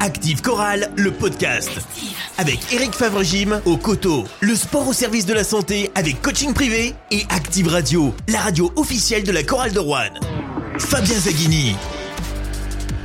Active Chorale, le podcast. Avec Eric Favre-Gym au coteau. Le sport au service de la santé avec coaching privé. Et Active Radio, la radio officielle de la Chorale de Rouen. Fabien Zaghini.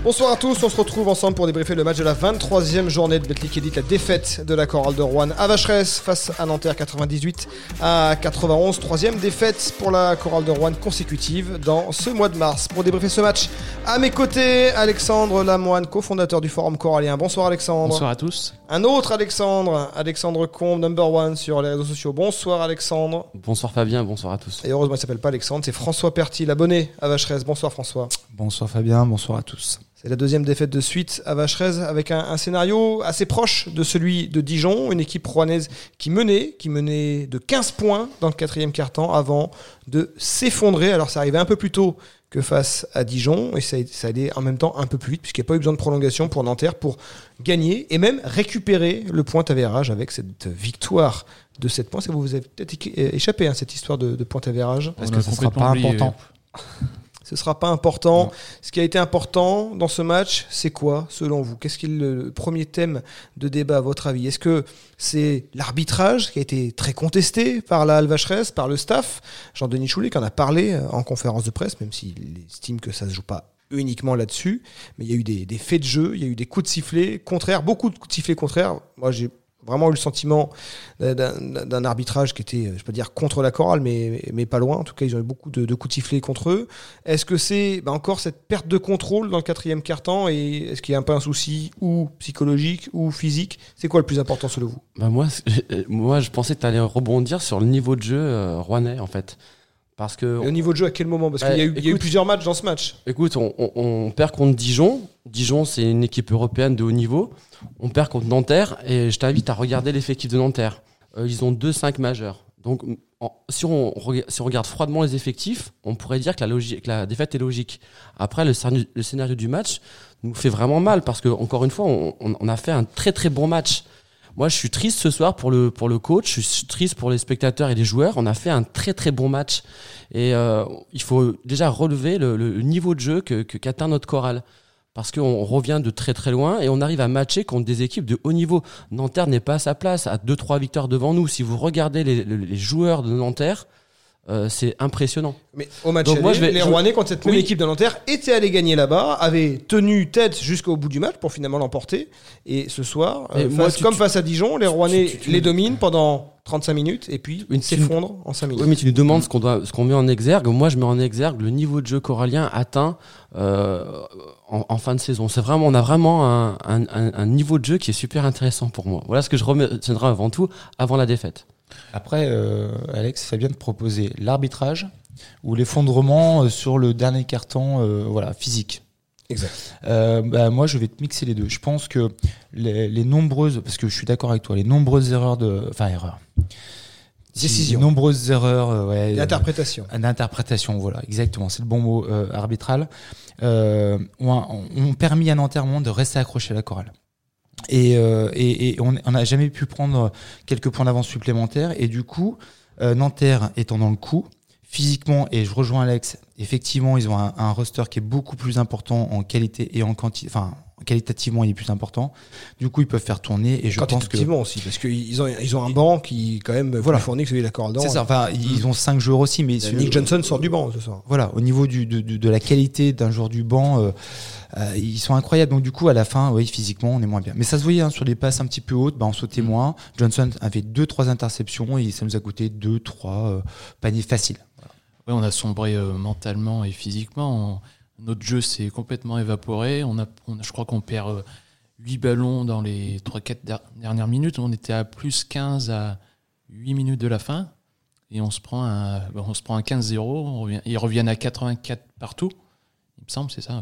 Bonsoir à tous, on se retrouve ensemble pour débriefer le match de la 23e journée de Betclic Edit, la défaite de la chorale de Rouen à Vacheresse face à Nanterre 98 à 91. Troisième défaite pour la chorale de Rouen consécutive dans ce mois de mars. Pour débriefer ce match, à mes côtés, Alexandre Lamoine, cofondateur du forum choralien. Bonsoir Alexandre. Bonsoir à tous. Un autre Alexandre, Alexandre Combe, number one sur les réseaux sociaux. Bonsoir Alexandre. Bonsoir Fabien, bonsoir à tous. Et heureusement, il s'appelle pas Alexandre, c'est François Perty, l'abonné à Vacheresse. Bonsoir François. Bonsoir Fabien, bonsoir à tous. C'est la deuxième défaite de suite à Vacheresse avec un, un, scénario assez proche de celui de Dijon, une équipe rouennaise qui menait, qui menait de 15 points dans le quatrième quart-temps avant de s'effondrer. Alors ça arrivait un peu plus tôt que face à Dijon et ça, ça allait en même temps un peu plus vite puisqu'il n'y a pas eu besoin de prolongation pour Nanterre pour gagner et même récupérer le point avérage avec cette victoire de 7 points. Ça vous avez peut-être échappé hein, cette histoire de, de point avérage. Parce que ce ne sera pas important? Ce sera pas important. Non. Ce qui a été important dans ce match, c'est quoi, selon vous? Qu'est-ce qui est le premier thème de débat à votre avis? Est-ce que c'est l'arbitrage qui a été très contesté par la Alvacheresse, par le staff? Jean-Denis Choulet qui en a parlé en conférence de presse, même s'il estime que ça se joue pas uniquement là-dessus, mais il y a eu des, des, faits de jeu, il y a eu des coups de sifflet contraires, beaucoup de coups de sifflet contraires. Moi, j'ai vraiment eu le sentiment d'un arbitrage qui était, je peux dire, contre la chorale, mais, mais pas loin. En tout cas, ils ont eu beaucoup de, coups de contre eux. Est-ce que c'est bah, encore cette perte de contrôle dans le quatrième quart-temps et est-ce qu'il y a un peu un souci ou psychologique ou physique? C'est quoi le plus important selon vous? Bah moi, moi, je pensais que tu allais rebondir sur le niveau de jeu euh, rouennais, en fait. Parce que et au niveau de jeu, à quel moment? Parce qu'il y, y, a eu plusieurs matchs dans ce match. Écoute, on, on, on perd contre Dijon. Dijon, c'est une équipe européenne de haut niveau. On perd contre Nanterre. Et je t'invite à regarder l'effectif de Nanterre. Euh, ils ont 2-5 majeurs. Donc, en, si, on, si on regarde froidement les effectifs, on pourrait dire que la, logique, que la défaite est logique. Après, le, le, scénario du match nous fait vraiment mal parce que, encore une fois, on a fait un très très bon match. Moi, je suis triste ce soir pour le coach. Je suis triste pour les spectateurs et les joueurs. On a fait un très très bon match et euh, il faut déjà relever le, niveau de jeu que qu'atteint notre chorale parce qu'on revient de très très loin et on arrive à matcher contre des équipes de haut niveau. Nanterre n'est pas à sa place, à deux trois victoires devant nous. Si vous regardez les joueurs de Nanterre, euh, c'est impressionnant. Mais au match Donc aller, moi, je vais, les Rouennais, contre cette oui. même équipe de Nanterre, étaient allés gagner là-bas, avaient tenu tête jusqu'au bout du match pour finalement l'emporter. Et ce soir, euh, moi, face, tu, comme tu, face à Dijon, les Rouennais tu, les dominent pendant 35 minutes et puis s'effondrent en 5 minutes. Oui, mais tu nous demandes ce qu'on doit, ce qu'on met en exergue. Moi, je mets en exergue le niveau de jeu corallien atteint euh, en, en, fin de saison. C'est vraiment, on a vraiment un, un, un, niveau de jeu qui est super intéressant pour moi. Voilà ce que je retiendrai avant tout, avant la défaite. Après, euh, Alex, ça vient de proposer l'arbitrage ou l'effondrement sur le dernier carton euh, voilà, physique. Exact. Euh, bah, moi, je vais te mixer les deux. Je pense que les, les nombreuses, parce que je suis d'accord avec toi, les nombreuses erreurs de, enfin erreurs, décision, nombreuses erreurs, euh, ouais, d'interprétation, euh, d'interprétation, voilà, exactement, c'est le bon mot euh, arbitral, ont, ont, permis à Nanterre de rester accroché à la chorale. Et, euh, et, et, on n'a jamais pu prendre quelques points d'avance supplémentaires. Et du coup, euh, Nanterre étant dans le coup, physiquement, et je rejoins Alex, effectivement, ils ont un, un roster qui est beaucoup plus important en qualité et en quantité, enfin, qualitativement il est plus important. Du coup, ils peuvent faire tourner et je pense que aussi parce qu'ils ont ils ont un banc qui quand même voilà fourni que celui Coraldon. C'est ça. Enfin, ils ont cinq joueurs aussi, mais Nick Johnson sort du banc ce soir. Voilà, au niveau du, de, de, de la qualité d'un joueur du banc, euh, euh, ils sont incroyables. Donc du coup, à la fin, oui, physiquement, on est moins bien. Mais ça se voyait hein, sur des passes un petit peu hautes, bah, on sautait moins. Johnson avait deux trois interceptions et ça nous a coûté deux trois euh, paniers faciles. Voilà. Ouais, on a sombré mentalement et physiquement. On notre jeu s'est complètement évaporé. Je crois qu'on perd 8 ballons dans les 3-4 dernières minutes. On était à plus 15 à 8 minutes de la fin. Et on se prend un, on se prend un 15-0. Ils reviennent à 84 partout. Il me semble, c'est ça.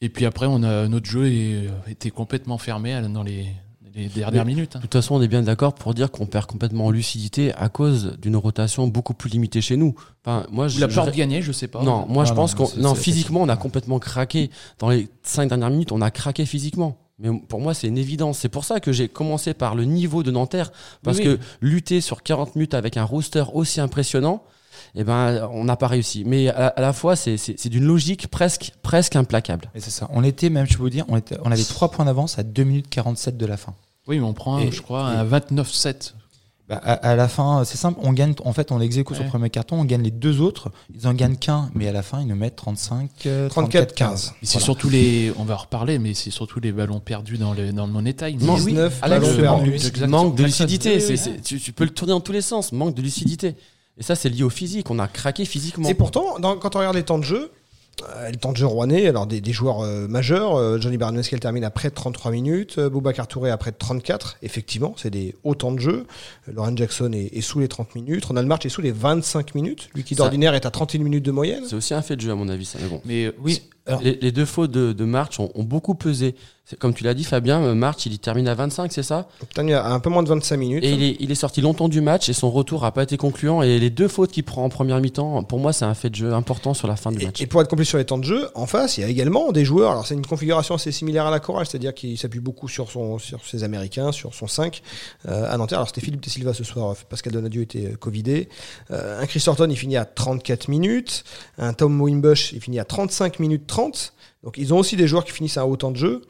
Et puis après, notre jeu était complètement fermé dans les, les dernières Mais, minutes. De toute façon, on est bien d'accord pour dire qu'on perd complètement en lucidité à cause d'une rotation beaucoup plus limitée chez nous. Enfin, moi, je, la peur je... de gagner, je sais pas. Non, moi, Ah je non, pense qu'on, non, physiquement, on a complètement craqué. Dans les cinq dernières minutes, on a craqué physiquement. Mais pour moi, c'est une évidence. C'est pour ça que j'ai commencé par le niveau de Nanterre. Parce Oui, que lutter sur 40 minutes avec un roster aussi impressionnant, eh ben, on n'a pas réussi. Mais à, à la fois, c'est- d'une logique presque, presque implacable. Et c'est ça. On était, même, je peux vous dire, on, était, on avait 3 points d'avance à 2 minutes 47 de la fin. Oui, mais on prend, Et- je crois, et- un 29-7. Bah, à, à la fin, c'est simple, on gagne, en fait, on ex aequo sur Ouais. le premier carton, on gagne les deux autres, ils en gagnent qu'un, mais à la fin, ils nous mettent 35, euh, 34, 15. Et C'est Voilà. surtout les, on va en reparler, mais c'est surtout les ballons perdus dans le, dans le money time. Non, 19 Alex, ballons le perdus. manque, Exact. manque de lucidité. Oui, c'est- oui. c'est- tu, tu peux le tourner dans tous les sens. Manque de lucidité. Et ça, c'est lié au physique. On a craqué physiquement. Et pourtant, dans- quand on regarde les temps de jeu, euh, les temps de jeu rouennais, alors des, des joueurs euh, majeurs, euh, Johnny Barneskel termine à près de 33 minutes, euh, Boubacar Touré à près de 34, effectivement, c'est des hauts temps de jeu. Euh, Lauren Jackson est, est sous les 30 minutes, Ronald March est sous les 25 minutes, lui qui d'ordinaire est à 31 minutes de moyenne. C'est aussi un fait de jeu, à mon avis. Ça. Mais bon. Mais euh, Oui, alors, Les, les deux fautes de, de March ont, ont beaucoup pesé. Comme tu l'as dit, Fabien, euh, March, il y termine à 25, c'est ça? À un peu moins de 25 minutes. Et il est, il est sorti longtemps du match et son retour n'a pas été concluant. Et les deux fautes qu'il prend en première mi-temps, pour moi, c'est un fait de jeu important sur la fin du Et, match. et pour être complet sur les temps de jeu, en face, il y a également des joueurs. Alors, c'est une configuration assez similaire à la chorale, c'est-à-dire qu'il s'appuie beaucoup sur, son, sur ses Américains, sur son 5 euh, à Nanterre. Alors, c'était Philippe De Silva ce soir. Pascal Donadieu était euh, Covidé. Euh, un Chris Horton, il finit à 34 minutes. Un Tom Wimbush, il finit à 35 minutes 30. Donc, ils ont aussi des joueurs qui finissent à temps de jeu,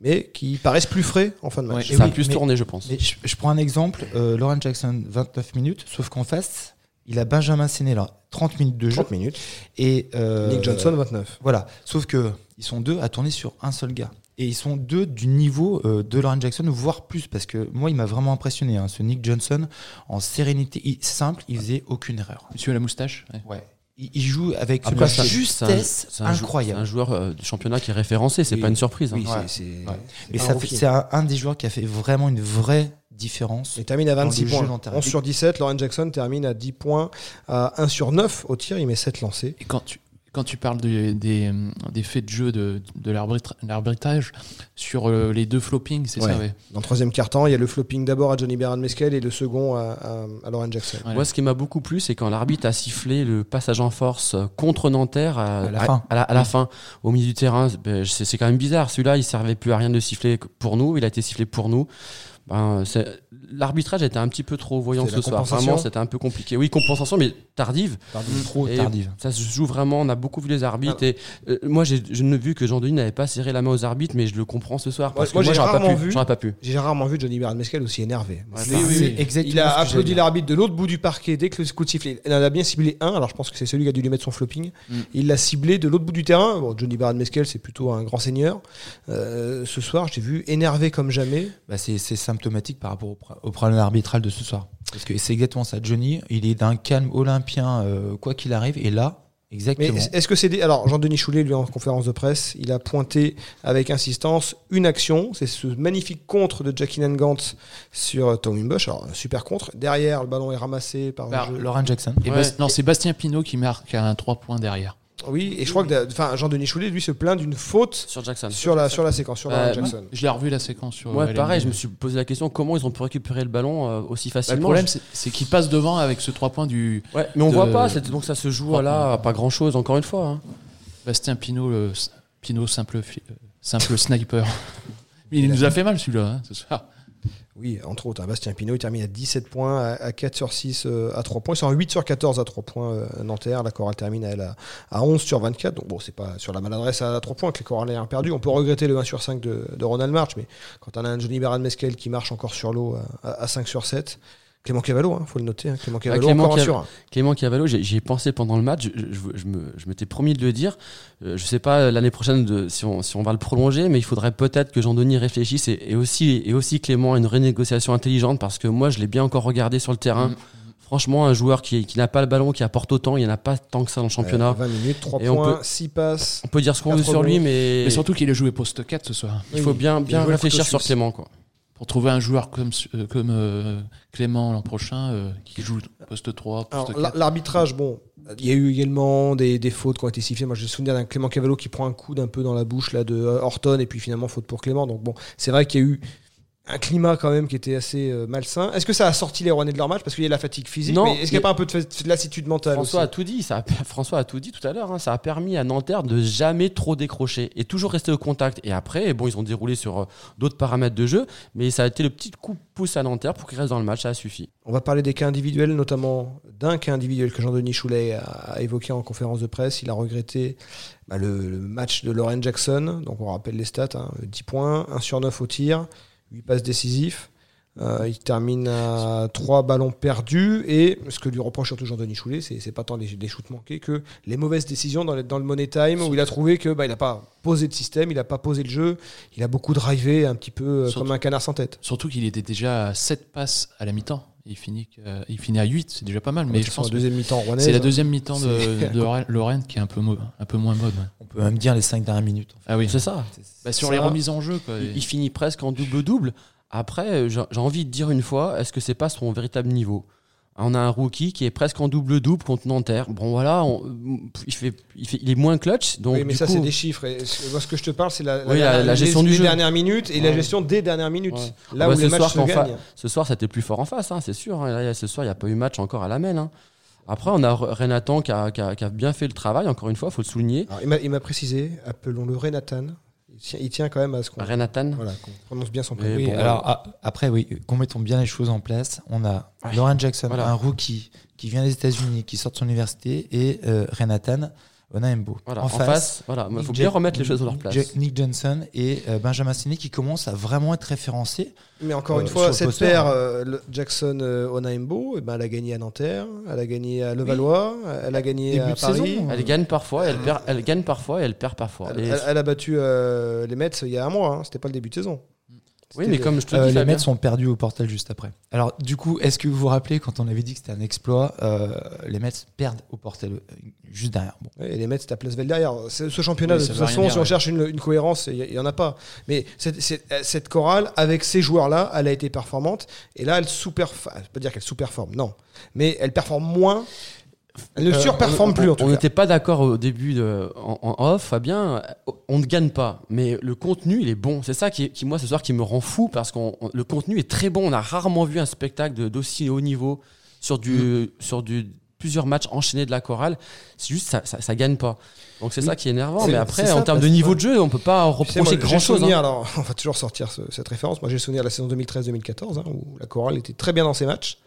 mais qui paraissent plus frais en fin de match. Ouais. ça a oui, plus mais- tourné, je pense. mais je, je prends un exemple, euh, Lauren Jackson, 29 minutes, sauf qu'en face, il a Benjamin Séné là, 30 minutes de jeu. 30 minutes. Et, euh, Nick Johnson, 29. Voilà, sauf que ils sont deux à tourner sur un seul gars. Et ils sont deux du niveau euh, de Lauren Jackson, voire plus, parce que moi, il m'a vraiment impressionné. hein, ce Nick Johnson, en sérénité il- simple, il faisait aucune erreur. Monsieur à la moustache ouais. Ouais. Il, joue avec Après, une un- justesse un- incroyable. C'est un joueur euh, du championnat qui est référencé, c'est Oui. pas une surprise. hein. Oui, Ouais. c'est- c'est. Ouais. c'est un fait- rookie. c'est un, un des joueurs qui a fait vraiment une vraie différence. Il termine à 26 le jeu points. d'intérieur. 11 sur 17. Lauren Jackson termine à 10 points, à 1 sur 9 au tir. Il met 7 lancés. Et quand tu, quand tu parles de- des, des faits de jeu de, de l'arbitrage sur euh, les deux floppings, c'est Ouais. ça, ouais. Dans le troisième quart-temps, il y a le flopping d'abord à Johnny Beran Meskel et le second à, à, à Lauren Jackson. Ouais. Moi, ce qui m'a beaucoup plu, c'est quand l'arbitre a sifflé le passage en force contre Nanterre à, À la fin. à la, à la fin, au milieu du terrain. Ben, C'est c'est quand même bizarre. Celui-là, il servait plus à rien de siffler pour nous. Il a été sifflé pour nous. Ben, c'est- L'arbitrage était un petit peu trop voyant C'est ce soir. Vraiment, c'était un peu compliqué. Oui, compensation, mais tardive. Trop Et tardive. Ça se joue vraiment. On a beaucoup vu les arbitres. Ah. Et euh, moi, j'ai- je ne vu que Jean Denis n'avait pas serré la main aux arbitres, mais je le comprends ce soir. Parce moi, que moi, j'ai j'aurais pas rarement pu. vu. J'aurais pas pu. J'ai rarement vu Johnny Beran Meskel aussi énervé. Ouais, Je ça, l'ai- c'est oui, oui. exactement Il a applaudi l'arbitre de l'autre bout du parquet dès que le coup de sifflet. Il en a bien ciblé un. Alors je pense que c'est celui qui a dû lui mettre son flopping. Mm. Il l'a ciblé de l'autre bout du terrain. Bon, Johnny Beran Meskel, c'est plutôt un grand seigneur. Euh, ce soir, j'ai vu énervé comme jamais. Bah, c'est c'est symptomatique par rapport au, pro- au problème arbitral de ce soir. Parce que c'est exactement ça. Johnny, il est d'un calme olympien, euh, quoi qu'il arrive. Et là, exactement. est-ce que c'est des... alors Jean-Denis Choulet lui en conférence de presse, il a pointé avec insistance une action, c'est ce magnifique contre de Jackie Nangant sur Tom Wimbush, alors super contre. Derrière, le ballon est ramassé par. Par Lauren Jackson. Et Ouais. Bas- non, c'est Bastien Pinot qui marque un 3 points derrière. Oui, et je crois que enfin Jean-Denis Choulet lui se plaint d'une faute Sur Jackson. sur la sur la séquence sur Euh, Jackson. Je l'ai revu la séquence sur. Ouais, LNB. pareil, je me suis posé la question comment ils ont pu récupérer le ballon euh, aussi Bah, facilement. le problème, c'est c'est qu'il passe devant avec ce 3 points du Ouais, mais on de- voit pas, c'est- donc ça se joue là, pas grand chose, encore une fois. hein. Bastien Pinot, le Pinot simple, euh, simple sniper. Il nous a fait mal celui-là, hein, ce soir. Oui, entre autres, hein, Bastien Pinot il termine à 17 points, à, à 4 sur 6 euh, à 3 points. Ils sont en 8 sur 14 à 3 points euh, Nanterre. La chorale termine elle, à, à 11 sur 24. Donc bon, c'est pas sur la maladresse à 3 points que les chorales aient perdu. On peut regretter le 1 sur 5 de, Ronald March, mais quand on a un Johnny Baran Meskel qui marche encore sur l'eau à, à- à 5 sur 7, Clément Cavallo, hein, faut le noter, hein, Clément Cavallo Clément Cav- sur 1. Clément Cavallo, j'y ai pensé pendant le match, je, je- je me- je m'étais promis de le dire. Euh, je sais pas l'année prochaine de, si, on, si on va le prolonger, mais il faudrait peut-être que Jean-Denis réfléchisse et, et aussi, et aussi Clément à une renégociation intelligente parce que moi je l'ai bien encore regardé sur le terrain. Mm. Franchement, un joueur qui, qui n'a pas le ballon, qui apporte autant, il n'y en a pas tant que ça dans le championnat. Euh, 20 minutes, 3 Et on points, peut- 6 passes. on peut dire ce qu'on veut sur lui, mais, Mais surtout qu'il a joué poste 4 ce soir. il faut bien, bien réfléchir sur. Clément. Quoi. Pour trouver un joueur comme, euh, comme euh, Clément l'an prochain, euh, qui joue poste 3, poste Alors, la- 4. l'arbitrage, bon, il y a eu également des, des fautes qui ont été sifflées. Moi, je me souviens d'un Clément Cavallo qui prend un coup d'un peu dans la bouche là de Horton et puis finalement faute pour Clément. Donc bon, c'est vrai qu'il y a eu un climat quand même qui était assez euh, malsain. Est-ce que ça a sorti les Rouennais de leur match? Parce qu'il y a la fatigue physique Non, mais est-ce qu'il n'y a mais- pas un peu de, fa- de lassitude mentale François aussi? a tout dit. Ça a- François a tout dit tout à l'heure. hein, ça a permis à Nanterre de jamais trop décrocher et toujours rester au contact. Et après, bon, ils ont déroulé sur euh, d'autres paramètres de jeu, mais ça a été le petit coup de pouce à Nanterre pour qu'ils restent dans le match. Ça a suffi. On va parler des cas individuels, notamment d'un cas individuel que Jean-Denis Choulet a, a évoqué en conférence de presse. Il a regretté bah, le, le match de Lauren Jackson. Donc on rappelle les stats hein, 10 points, 1 sur 9 au tir, 8 passes décisifs. Euh, il termine à 3 ballons perdus. Et ce que lui reproche surtout Jean-Denis Choulet, c'est pas tant les, les shoots manqués que les mauvaises décisions dans, le- dans le money time où il a trouvé que bah, il n'a pas posé de système, il n'a pas posé le jeu, il a beaucoup drivé un petit peu euh, Surtout- comme un canard sans tête. Surtout qu'il était déjà à 7 passes à la mi-temps. Il finit, que- euh, il finit à 8, c'est déjà pas mal. Mais je pense que deuxième mi-temps rouennaise, c'est la deuxième mi-temps de, Lorraine- qui est un peu, mo- un peu moins mode. ouais. On peut même dire les 5 dernières minutes. Ah oui. C'est ça. Bah, sur ça. les remises en jeu, quoi. Il, il finit presque en double-double. Après, j'ai j'ai envie de dire une fois, est-ce que c'est pas son véritable niveau? On a un rookie qui est presque en double-double contre Nanterre. Bon, voilà, on- il, fait, il, fait, il est moins clutch. Donc, oui, mais du ça, coup- c'est des chiffres. Et ce- moi, ce que je te parle, c'est la, Oui, la- dernière- la gestion les, du jeu. dernières minutes et la gestion des dernières minutes. Ouais. Là Ah bah, où ce les matchs soir, se gagnent. Ce soir, c'était plus fort en face, hein, c'est sûr. hein. Ce soir, il n'y a pas eu match encore à la mêle. hein. Après, on a Re- Renatan qui a, qui a- qui a bien fait le travail, encore une fois, il faut le souligner. Alors, il m'a- il m'a précisé, appelons-le Renatan. Il tient, il tient quand même à ce qu'on Renatan, voilà, qu'on prononce bien son prénom. Oui, bon, alors après, oui, qu'on mettons bien les choses en place. On a Ouais. Lauren Jackson, Voilà. un rookie qui vient des États-Unis, qui sort de son université, et euh, Renatan Onaembo. voilà, en, face, voilà, il Nick faut bien remettre les choses dans leur place. Nick Johnson et euh, Benjamin Sini qui commencent à vraiment être référencés. Mais encore Euh, une fois, cette poster, paire hein. euh, le- Jackson euh, Onaimbo, eh ben, elle a gagné à Nanterre, elle a gagné à Levallois, elle a gagné Début à de Paris. saison, Elle gagne parfois, elle, perd, elle gagne parfois et elle perd parfois. Elle, Et- elle- elle a battu euh, les Mets il y a un mois. hein. C'était pas le début de saison. Oui, mais comme je te Euh, dis, les Mets sont perdus au portal juste après. Alors, du coup, est-ce que vous vous rappelez quand on avait dit que c'était un exploit euh, Les Mets perdent au portal euh, juste derrière. Bon. Et les Mets, c'est à Plasvel derrière. Ce championnat, Oui, de toute façon, dire, si on ouais. cherche une, une cohérence, il n'y en a pas. Mais cette, cette, cette chorale, avec ces joueurs-là, elle a été performante. Et là, elle sous-performe. Je peux pas dire qu'elle sous-performe, non. Mais elle performe moins. Elle ne Euh, surperforme on- plus, en tout On cas. n'était pas d'accord au début de, en, en off, Fabien. On ne gagne pas, mais le contenu, il est bon. C'est ça qui, qui, moi, ce soir, qui me rend fou parce que le contenu est très bon. On a rarement vu un spectacle de- d'aussi haut niveau sur du, Mm. sur du plusieurs matchs enchaînés de la chorale. C'est juste ça, ça, ça gagne pas. Donc c'est Oui. ça qui est énervant. Mais après, ça, en termes de niveau de jeu, on peut pas reprocher grand chose. souvenir, alors, on va toujours sortir ce- cette référence. Moi, j'ai souvenir de la saison 2013-2014, hein, où la chorale était très bien dans ses matchs.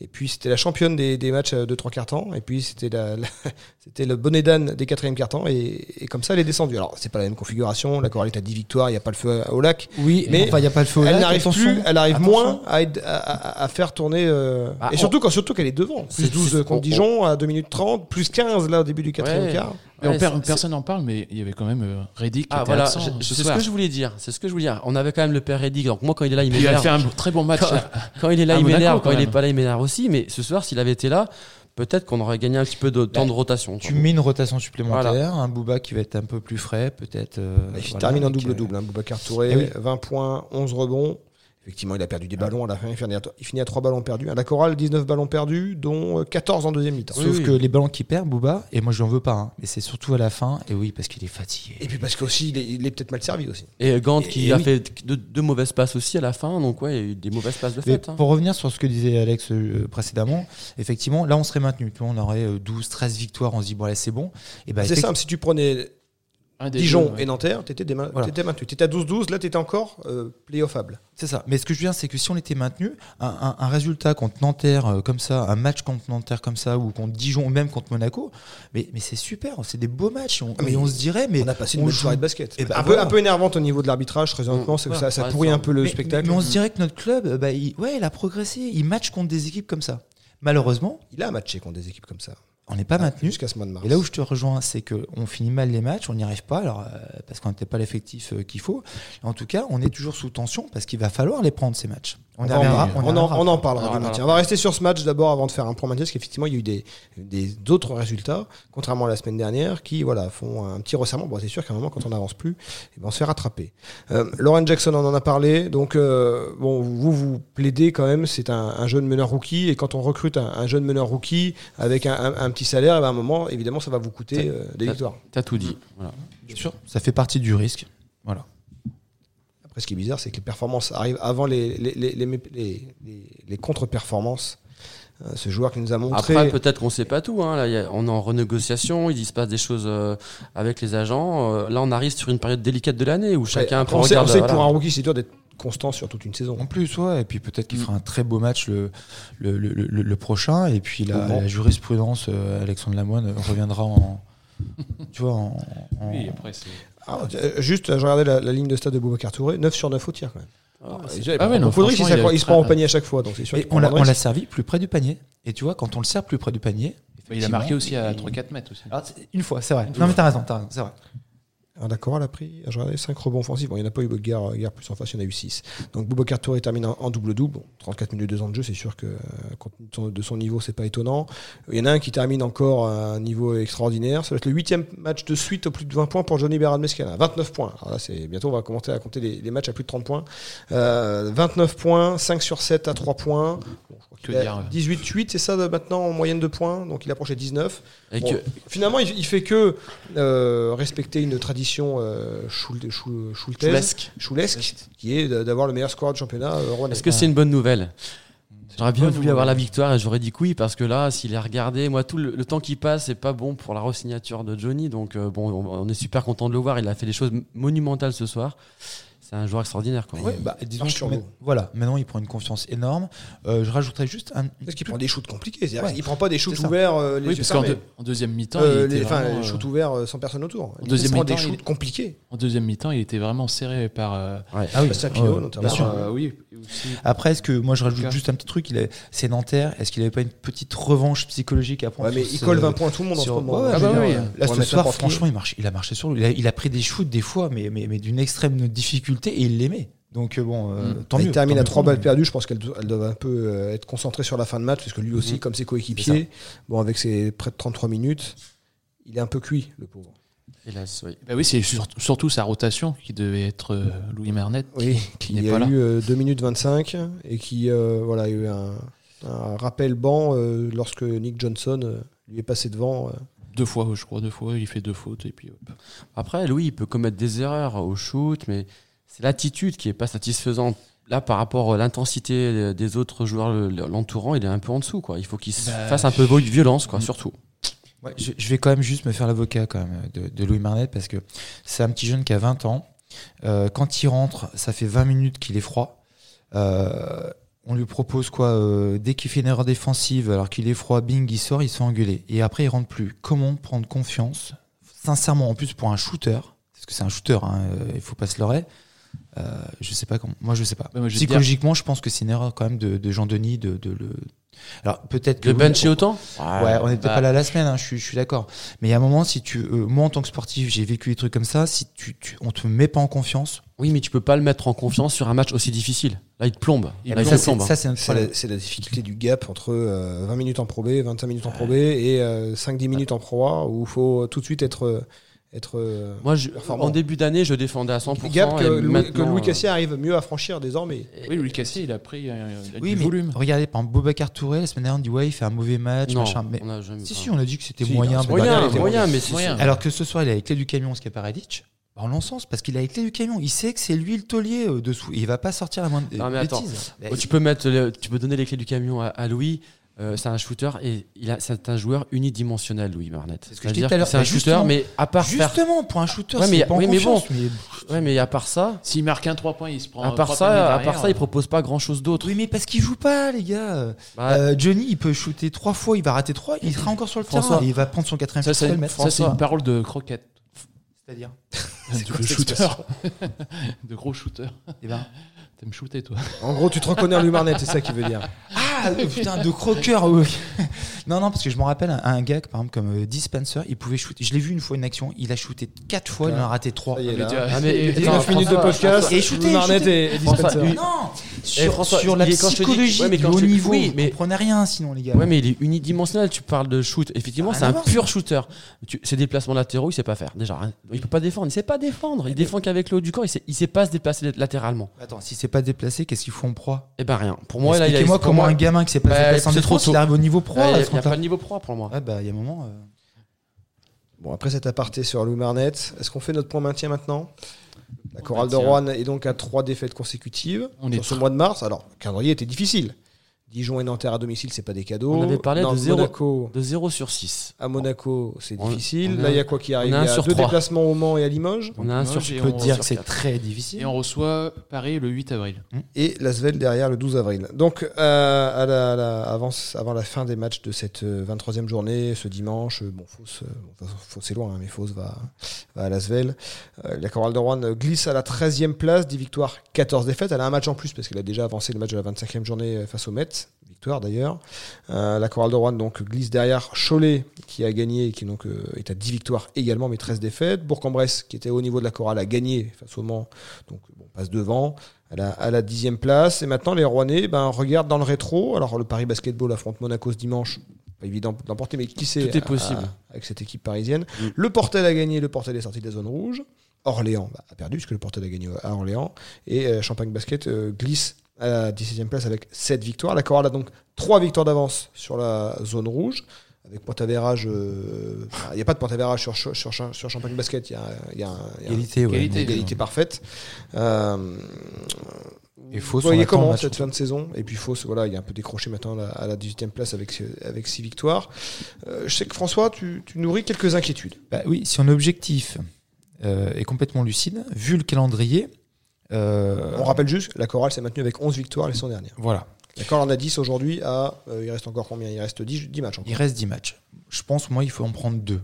Et puis, c'était la championne des, des matchs euh, de trois quarts temps. Et puis, c'était la, la- c'était le bonnet d'âne des quatrièmes quarts temps. Et, et comme ça, elle est descendue. Alors, c'est pas la même configuration. La chorale est à 10 victoires. Il n'y a pas le feu au lac. Oui, Mais enfin, il n'y a pas le feu au elle lac, n'arrive attention. plus, elle arrive Attention. moins à, à, faire tourner. euh, Ah, et surtout, quand, surtout qu'elle est devant. Plus C'est- 12 c'est- contre on- Dijon à 2 minutes 30, plus 15 là au début du quatrième Ouais. quart. Ouais, personne n'en parle, mais il y avait quand même euh, Reddick qui Ah était voilà, ce c'est ce que je voulais dire. C'est ce que je voulais dire. On avait quand même le père Reddick. Donc moi, quand il est là, il Puis il a m'énerve. fait un très bon match. Quand- là. Quand il est là, il m'énerve. quand Quand il est pas là, il m'énerve aussi. Mais ce soir, s'il avait été là, peut-être qu'on aurait gagné un petit peu de temps Bah, de rotation. Tu mets une rotation supplémentaire, Voilà. un Booba qui va être un peu plus frais, peut-être. euh, Il voilà, termine en avec, double-double. Hein. Boubacar Touré, oui. 20 points, 11 rebonds. Effectivement, il a perdu des ballons à la fin. Il finit à, il finit à 3 ballons perdus. À la chorale, 19 ballons perdus, dont euh, 14 en deuxième mi-temps. Sauf oui. que les ballons qu'il perd, Booba, et moi je n'en veux pas, hein, mais c'est surtout à la fin, et oui, parce qu'il est fatigué. Et puis parce qu'aussi, il est, il est peut-être mal servi aussi. Et Gant Et- qui et a oui. fait deux, deux mauvaises passes aussi à la fin. Donc ouais, il y a eu des mauvaises passes de fait. hein. pour revenir sur ce que disait Alex euh, précédemment, effectivement, là on serait maintenu. On aurait euh, 12, 13 victoires, on se dit, bon, allez, c'est bon. Et ben, c'est simple, si tu prenais Un des Dijon deux, ouais. et Nanterre, t'étais déma- Voilà. t'étais maintenu. T'étais à 12-12, là t'étais encore euh, playoffable. C'est ça. Mais ce que je veux dire, c'est que si on était maintenu, un, un- un résultat contre Nanterre euh, comme ça, un match contre Nanterre comme ça, ou contre Dijon, ou même contre Monaco, mais, mais c'est super. C'est des beaux matchs. On, Ah, mais et on se dirait, mais on a passé une joue- soirée de basket. Eh ben, un, peu, voilà. un peu énervante au niveau de l'arbitrage, très honnêtement, c'est que ça, ça Ouais, pourrit ça- un peu le mais, spectacle. mais- mais on se dirait que notre club, euh, bah, il, ouais, il a progressé. Il match contre des équipes comme ça. Malheureusement, Il a matché contre des équipes comme ça. On n'est pas maintenu. Jusqu'à ce mois de mars. Et là où je te rejoins, c'est que on finit mal les matchs, on n'y arrive pas, alors euh, parce qu'on n'était pas l'effectif euh, qu'il faut. En tout cas, on est toujours sous tension parce qu'il va falloir les prendre ces matchs. On, en on, en, reviendra. on en parlera On en du parlera. maintien. On va rester sur ce match d'abord avant de faire un point maintien, parce qu'effectivement, il y a eu des, des d'autres résultats, contrairement à la semaine dernière, qui voilà, font un petit resserrement. Bon, c'est sûr qu'à un moment, quand on n'avance plus, eh ben, on se fait rattraper. Euh, Lauren Jackson, on en a parlé. Donc, euh, bon, vous, vous plaidez quand même, c'est un, un jeune meneur rookie. Et quand on recrute un, un jeune meneur rookie avec un, un- un petit salaire, eh ben, à un moment, évidemment, ça va vous coûter euh, des victoires. T'as tout dit. Voilà. Bien sûr, ça fait partie du risque. Voilà. Après, ce qui est bizarre, c'est que les performances arrivent avant les, les, les, les, les- les- les contre-performances. Euh, ce joueur qui nous a montré. Après, peut-être qu'on sait pas tout. Hein. Là, a- on est en renégociation, il se passe des choses euh, avec les agents. Euh, là, on arrive sur une période délicate de l'année où chacun Ouais, peut on sait, on sait que pour un rookie, c'est dur d'être constant sur toute une saison. En plus, ouais, et puis peut-être qu'il Mm. fera un très beau match le, le, le, le- le prochain, et puis la, Bon. la jurisprudence, euh, Alexandre Lamoine reviendra en. tu vois, en. en- Oui, après, Alors, euh, juste, je regardais la, la ligne de stade de Boubacar Touré, 9 sur 9 au tir quand même. Ah, Ah, il ah ouais, non, se prend en très- panier à chaque fois. Donc sûr on l'a servi plus près du panier, et tu vois, quand on le sert plus près du panier. Il a marqué aussi à effectivement, 3-4 mètres aussi. une fois, c'est vrai. Non, mais t'as raison, t'as raison, c'est vrai. Ah, D'accord, elle a pris, je regardais 5 rebonds offensifs. Bon, il n'y en a pas eu guerre, guerre plus en face, il y en a eu 6. Donc Boubacar Touré termine en, double-double. Bon, 34 minutes de temps de jeu, c'est sûr que euh, de son- niveau, c'est pas étonnant. Il y en a un qui termine encore à un niveau extraordinaire. Ça va être le huitième match de suite au plus de 20 points pour Johnny Berard Mescala. 29 points. Alors là, c'est bientôt, on va commencer à compter les, les matchs à plus de 30 points. Euh, 29 points, 5 sur 7 à 3 points. Bon, Que qu'il a dire, ouais. 18-8, c'est ça maintenant en moyenne de points? Donc il approche les 19. Et Bon, que- Finalement, il, il fait que euh, respecter une tradition euh, choul- choul- choultaise, Choulesque. choulesque, qui est d'avoir le meilleur score du championnat euh. Est-ce que c'est une bonne nouvelle? J'aurais bien voulu avoir la victoire et j'aurais dit que oui parce que là, s'il est regardé, moi tout le, le temps qui passe, c'est pas bon pour la re-signature de Johnny. Donc euh, bon, on, on est super content de le voir. Il a fait des choses monumentales ce soir. C'est un joueur extraordinaire. Quoi. Ouais, bah, disons sur l'eau. voilà, maintenant il prend une confiance énorme. Euh, je rajouterais juste un. Parce qu'il prend des shoots compliqués. Ouais. qu'il prend pas des shoots ouverts euh, les Oui, parce qu'en deux- en deuxième mi-temps, Euh, il les, enfin, les euh, shoots ouverts euh, sans personne autour. Il deuxième prend des shoots il- compliqués. en deuxième mi-temps, il était vraiment serré par. euh, Ah oui, notamment. par, et aussi- Après, est-ce que moi je rajoute juste un petit truc il est- C'est Nanterre. Est-ce qu'il avait pas une petite revanche psychologique à prendre mais il colle 20 points à tout le monde en ce moment. Oui. euh, Là, ce soir, franchement, il, marche, il a marché sur lui. Il a, il a pris des shoots des fois, mais, mais, mais d'une extrême difficulté et il l'aimait. Donc, euh, bon, euh, Mm. tant il mieux. termine tant à mieux 3 pour balles lui. perdues. Je pense qu'elle do- elle doit un peu euh, être concentrée sur la fin de match, parce que lui aussi, Mhm. comme ses coéquipiers, bon, avec ses près de 33 minutes, il est un peu cuit, le pauvre. Hélas, oui. Bah oui, c'est sur- surtout sa rotation qui devait être euh, Louis Mernet. Oui, qui il n'est a pas là. eu euh, 2 minutes 25 et qui euh, voilà, a eu un, un rappel banc euh, lorsque Nick Johnson euh, lui est passé devant. euh. Deux fois, je crois, deux fois, il fait deux fautes et puis hop. Après, Louis, il peut commettre des erreurs au shoot, mais c'est l'attitude qui est pas satisfaisante. Là, par rapport à l'intensité des autres joueurs le- l'entourant, il est un peu en dessous. Quoi. Il faut qu'il Bah, fasse un peu de violence, quoi, surtout. Ouais, je, je vais quand même juste me faire l'avocat quand même de, de Louis Marnet parce que c'est un petit jeune qui a 20 ans. Euh, quand il rentre, ça fait 20 minutes qu'il est froid. Euh, on lui propose quoi euh, Dès qu'il fait une erreur défensive, alors qu'il est froid, bing, il sort, il se fait engueuler. Et après, il rentre plus. Comment prendre confiance Sincèrement, en plus pour un shooter, parce que c'est un shooter, hein, il faut pas se leurrer. Euh, je sais pas comment. Moi, je sais pas. Bah, moi, je Psychologiquement, je pense que c'est une erreur quand même de, de Jean-Denis de, de le. Alors peut-être que bencher autant Ouais, on n'était bah- pas là la semaine, hein, je suis, je suis d'accord. Mais il y a un moment, si tu, euh, moi en tant que sportif, j'ai vécu des trucs comme ça. Si tu, tu, on te met pas en confiance, Oui, mais tu peux pas le mettre en confiance sur un match aussi difficile. Là, il te plombe. Il Là, ça plombe. ça, c'est un C'est problème. la, la difficulté du gap entre euh, 20 minutes en Pro B, 25 minutes en Pro B et euh, 5-10 minutes en Pro A où il faut tout de suite être. Euh, être euh, Moi, je- performant. en début d'année, je défendais à 100%. gap que, et Louis, que Louis euh, Cassier arrive mieux à franchir désormais. Oui, Louis Cassier, il a pris euh, il a Oui, du mais volume. regardez, par exemple, Boubacar Touré, la semaine dernière, on dit ouais, il fait un mauvais match, Non, machin. Mais on a jamais. si, si, on a dit que c'était Si, moyen. mais moyen, était moyen, mais c'est moyen. Alors que ce soir, il a les clés du camion, ce qu'a Paradic. Bah, on l'encense parce qu'il a les clés du camion. Il sait que c'est lui le taulier euh, dessous. Il va pas sortir la moindre Non, mais attends. bêtise. Tu peux mettre, le- tu peux donner les clés du camion à, à Louis. Euh, c'est un shooter et il a, c'est un joueur unidimensionnel, Louis Barnett. C'est ce que je dis C'est-à-dire tout à l'heure. c'est un shooter, mais à part faire, Justement, pour un shooter, Ouais, c'est mais- pas en mais bon. mais- ouais, mais à part ça, S'il marque un 3 points, il se prend à part ça, paniers à derrière. part ça, il propose pas grand chose d'autre. Oui, mais parce qu'il joue pas, les gars. Bah, Euh, Johnny, il peut shooter trois fois, il va rater trois, il sera encore sur le François. terrain. Et il va prendre son quatrième Ça, shoot, c'est une, ça, c'est une parole de croquette. C'est-à-dire de shooter. de gros shooter. Eh ben, T'aimes shooter, toi En gros, tu te reconnais en Louis Marnet, c'est ça qu'il veut dire. Ah, euh, putain, de croqueur. oui. non, non, parce que je me rappelle un, un gars, par exemple, comme euh, Dispenser, il pouvait shooter. Je l'ai vu une fois une action, il a shooté quatre fois, il en a raté trois. Ça y est, Mais là. tu- Ah, mais- et- 19 Attends, minutes de François, podcast. et shooter, et, et Dispenser. Non, sur, François, sur la il psychologie ouais, mais de haut dis- niveau, oui, mais- comprenez rien sinon, les gars. Ouais, mais il est unidimensionnel. Tu parles de shoot. Effectivement, c'est un pur shooter. Tu, ses déplacements latéraux, il sait pas faire. Déjà, il peut pas défendre. Il sait pas défendre. Il défend qu'avec le haut du corps. Il sait, il sait pas se déplacer latéralement. Attends, si c'est pas déplacé, qu'est-ce qu'il faut en proie? Eh ben rien. Pour moi, là, il a. Expliquez-moi pour comment un gamin qui sait pas Bah, trop il arrive au niveau pro. il n'y a, pas le niveau pro pour moi. Ouais, bah, il y a un moment. euh, Bon, après cet aparté sur Louis Marnet, est-ce qu'on fait notre point maintien maintenant? La chorale de. Rouen est donc à trois défaites consécutives On sur est ce mois de mars. Alors, le calendrier était difficile. Dijon et Nanterre à domicile, c'est pas des cadeaux. On avait parlé de Nantes, zéro. Monaco, De 0 sur 6. à Monaco, c'est difficile. on Là, il y a quoi qui on arrive? Il y a deux déplacements au Mans et à Limoges? On a un sur Je peux on- te dire que c'est très difficile. Et on reçoit Paris le 8 avril. et Lasvel derrière le 12 avril. Donc, euh, à la, à la- avant, avant la fin des matchs de cette euh, 23e journée, ce dimanche, euh, bon, euh, Fos, c'est loin, hein, mais Fos va, va à Lasvel. Euh, la chorale de Rouen euh, glisse à la 13e place, 10 victoires, 14 défaites. Elle a un match en plus parce qu'elle a déjà avancé le match de la 25e journée euh, face au Metz. Victoire d'ailleurs. Euh, la chorale de Rouen donc, glisse derrière Cholet qui a gagné et qui donc, euh, est à 10 victoires également, mais 13 défaites. Bourg-en-Bresse qui était au niveau de la chorale a gagné face au Mans, donc bon, passe devant à la, à la dixième place. Et maintenant, les Rouennais ben, regardent dans le rétro. Alors, le Paris Basketball affronte Monaco ce dimanche. Pas évident d'emporter, mais qui sait Tout est possible. à- avec cette équipe parisienne. Mm. Le Portel a gagné, le Portel est sorti de la zone rouge. Orléans bah, a perdu, puisque le Portel a gagné à Orléans. Et euh, Champagne Basket glisse à la 17e place avec 7 victoires. La Chorale a donc 3 victoires d'avance sur la zone rouge. Avec point d'avérage, euh, il n'y a pas de point d'avérage sur, sur, sur, sur Champagne Basket, il y a, il y a un- il y a un- Égalité, ouais. Égalité. une égalité parfaite. Euh, Et Fos, vous on voyez comment cette fin de saison? Et puis Fos, voilà, il est un peu décroché maintenant à la- à la 18e place avec, avec 6 victoires. Euh, je sais que François, tu, tu nourris quelques inquiétudes. Bah oui, si un objectif euh, est complètement lucide, vu le calendrier, euh, On rappelle juste, la chorale s'est maintenue avec 11 victoires les saisons dernières. voilà, La chorale en a 10 aujourd'hui. À, euh, il reste encore combien? Il reste 10, 10 matchs encore. il reste 10 matchs. Je pense, moi, il faut en prendre deux.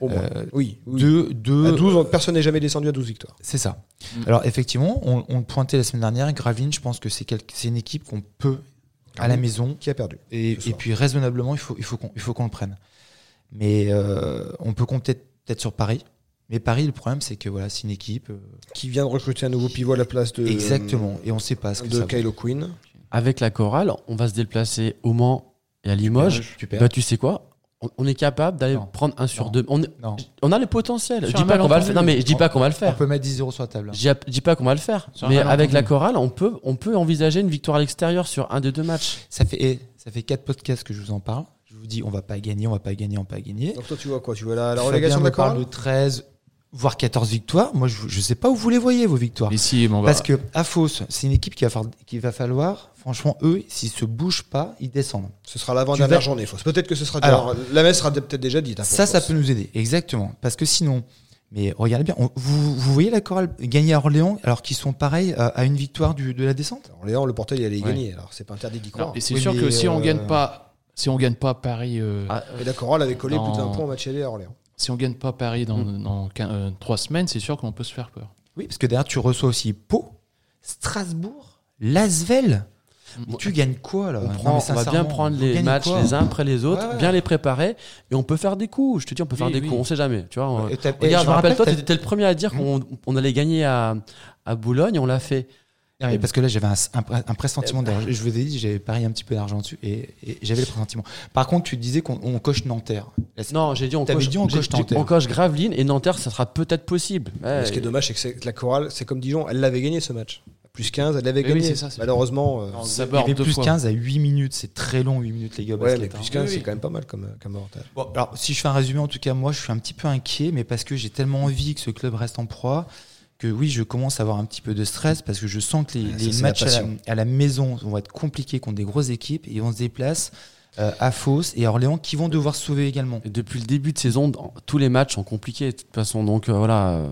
Au moins. Euh, oui. oui. Deux, deux, À 12, personne n'est jamais descendu à 12 victoires. C'est ça. Mm. Alors effectivement, on, on le pointait la semaine dernière, Gravelines, je pense que c'est quel- c'est une équipe qu'on peut à la oui. maison Qui a perdu et, puis raisonnablement, il faut, il faut qu'on il faut qu'on le prenne. Mais euh, on peut compter peut-être sur Paris. Mais Paris, le problème, c'est que voilà, c'est une équipe. euh, Qui vient de recruter un nouveau pivot à la place de. exactement. Et on ne sait pas ce que De ça. Kylo Quinn. Avec la chorale, on va se déplacer au Mans et à Limoges. Tu perds. Bah, tu sais quoi? On, on est capable d'aller prendre un sur Non. deux. On, Non. on a le potentiel. Je Sur dis un pas qu'on va le faire. Non, mais je dis pas qu'on va le On faire. peut mettre 10 euros sur la table. Je dis- je dis pas qu'on va le faire. Sur Mais avec la chorale, on peut, on peut envisager une victoire à l'extérieur sur un des deux matchs. Ça fait, eh, ça fait 4 podcasts que je vous en parle. Je vous dis, on va pas gagner, on va pas gagner, on va pas gagner. Donc toi, tu vois quoi? Tu vois la, la relégation de la parle de 13, voire 14 victoires. Moi, je, je sais pas où vous les voyez, vos victoires. Mais si, mais on va. Parce que à Fos, c'est une équipe qui va, falloir, qui va falloir, franchement, eux, s'ils se bougent pas, ils descendent. Ce sera l'avant-dernière vas- journée. Faut- Peut-être que ce sera. Alors- la messe sera peut-être déjà dite. hein, Ça, ça peut nous aider, exactement. Parce que sinon, mais regardez bien, on- vous, vous voyez la chorale gagner à Orléans alors qu'ils sont pareils à, à une victoire du, de la descente? Orléans, le Portel, il allait Ouais. gagner. Alors, c'est pas interdit d'y croire. Non, et c'est Oui, sûr que si on euh, gagne pas, si on gagne pas Paris, euh, Ah, Et la chorale avait collé Non. plus d'un point au match aller à Orléans. Si on gagne pas Paris dans, Mm. dans euh, trois semaines, c'est sûr qu'on peut se faire peur. Oui, parce que derrière, tu reçois aussi Pau, Strasbourg, Lasvel. Bon, tu gagnes quoi là? On, prend- va bien prendre les matchs les uns après les autres, Ouais, ouais. bien les préparer et on peut faire des coups. Je te dis, on peut faire Oui, des oui. coups. On sait jamais. Tu vois. on- Et et Regarde, je me rappelle, toi, tu étais le premier à dire qu'on on allait gagner à, à Boulogne. On l'a fait. Ah parce que là, j'avais un, un- un pressentiment d'argent. Je vous ai dit, j'avais parié un petit peu d'argent dessus et, et j'avais le pressentiment. Par contre, tu disais qu'on on coche Nanterre. Là, Non, j'ai dit on coche, dit on coche dit Nanterre. on coche Gravelines et Nanterre, ça sera peut-être possible. Ouais, ce qui est dommage, c'est que la chorale, c'est comme Dijon, elle l'avait gagné ce match. Plus 15, elle l'avait Oui, gagné. c'est ça, Malheureusement. euh, Ça Il y avait plus fois. 15 à 8 minutes. C'est très long, 8 minutes, les gars. ouais, mais hein. plus 15, Oui, c'est oui. quand même pas mal comme, comme avantage. Bon, alors, si je fais un résumé, en tout cas, moi, je suis un petit peu inquiet, mais parce que j'ai tellement envie que ce club reste en proie que oui, je commence à avoir un petit peu de stress parce que je sens que les, Ouais, ça, les c'est la matchs à la, passion. à la maison vont être compliqués contre des grosses équipes et on se déplace euh, à Fos et à Orléans qui vont devoir se sauver également. Et depuis le début de saison, tous les matchs sont compliqués de toute façon. Donc euh, voilà, euh,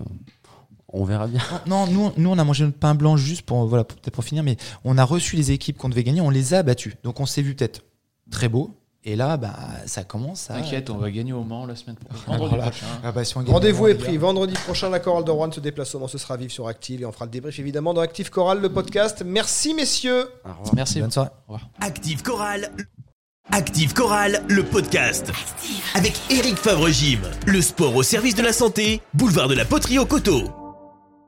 on verra bien. Non, nous, nous, on a mangé notre pain blanc juste pour, voilà, peut-être pour finir, mais on a reçu les équipes qu'on devait gagner, on les a battues. Donc on s'est vu peut-être très beau. Et là, bah, ça commence à. T'inquiète, on va gagner au Mans la semaine prochaine. Ah, Vendredi voilà. prochain. Ah bah, si Rendez-vous est pris. Vendredi prochain, la chorale de Rouen se déplace au Mans. Ce sera vif sur Active et on fera le débrief évidemment dans Active Chorale, le podcast. Merci messieurs. Au revoir. Merci. Bonne soirée. Active Chorale. Active Chorale, le podcast. Avec Eric Favre-Gym. Le sport au service de la santé, boulevard de la Poterie au Coteau.